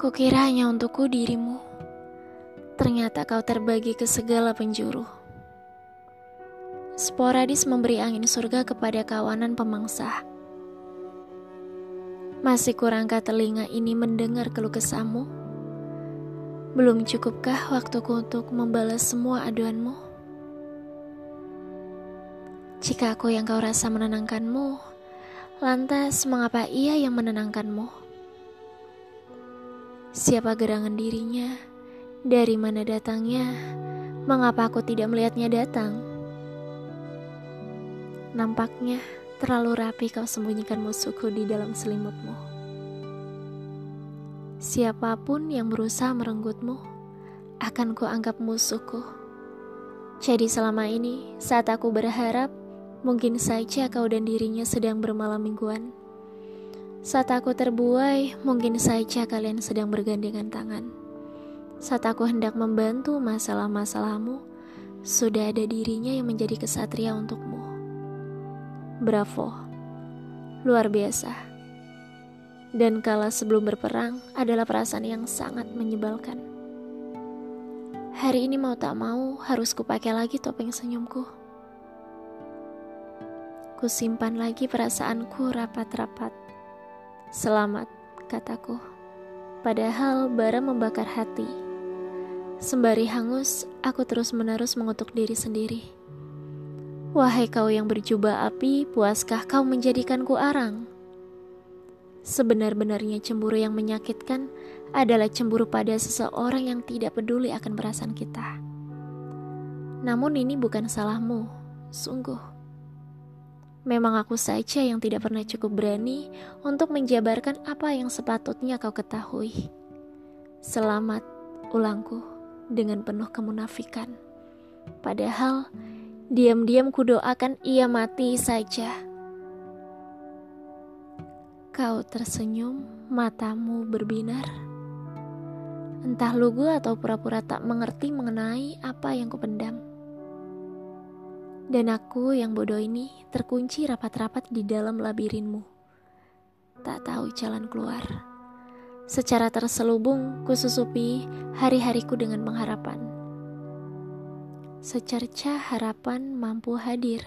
Kukira hanya untukku dirimu. Ternyata kau terbagi ke segala penjuru. Sporadis memberi angin surga kepada kawanan pemangsa. Masih kurangkah telinga ini mendengar keluh kesahmu? Belum cukupkah waktuku untuk membalas semua aduanmu? Jika aku yang kau rasa menenangkanmu, lantas mengapa ia yang menenangkanmu? Siapa gerangan dirinya? Dari mana datangnya? Mengapa aku tidak melihatnya datang? Nampaknya terlalu rapi kau sembunyikan musuhku di dalam selimutmu. Siapa pun yang berusaha merenggutmu, akan kuanggap musuhku. Jadi selama ini, saat aku berharap, mungkin saja kau dan dirinya sedang bermalam mingguan. Saat aku terbuai, mungkin saja kalian sedang bergandengan tangan. Saat aku hendak membantu masalah-masalahmu, sudah ada dirinya yang menjadi kesatria untukmu. Bravo, luar biasa. Dan kala sebelum berperang adalah perasaan yang sangat menyebalkan. Hari ini mau tak mau harus kupakai lagi topeng senyumku. Kusimpan lagi perasaanku rapat-rapat Selamat, kataku. Padahal bara membakar hati. Sembari hangus, aku terus-menerus mengutuk diri sendiri. Wahai kau yang berjubah api, puaskah kau menjadikanku arang? Sebenar-benarnya cemburu yang menyakitkan adalah cemburu pada seseorang yang tidak peduli akan perasaan kita. Namun ini bukan salahmu, sungguh. Memang aku saja yang tidak pernah cukup berani untuk menjabarkan apa yang sepatutnya kau ketahui. Selamat, ulangku, dengan penuh kemunafikan. Padahal, diam-diam kudoakan ia mati saja. Kau tersenyum, matamu berbinar. Entah lugu atau pura-pura tak mengerti mengenai apa yang kupendam. Dan aku yang bodoh ini terkunci rapat-rapat di dalam labirinmu. Tak tahu jalan keluar. Secara terselubung kususupi hari-hariku dengan pengharapan. Secerca harapan mampu hadir,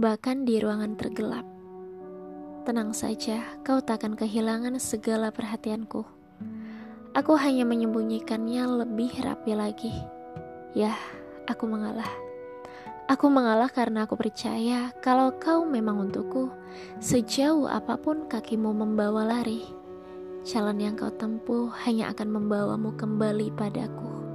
bahkan di ruangan tergelap. Tenang saja, kau takkan kehilangan segala perhatianku. Aku hanya menyembunyikannya lebih rapi lagi. Ya, aku mengalah. Aku mengalah karena aku percaya kalau kau memang untukku, sejauh apa pun kakimu membawa lari, jalan yang kau tempuh hanya akan membawamu kembali padaku.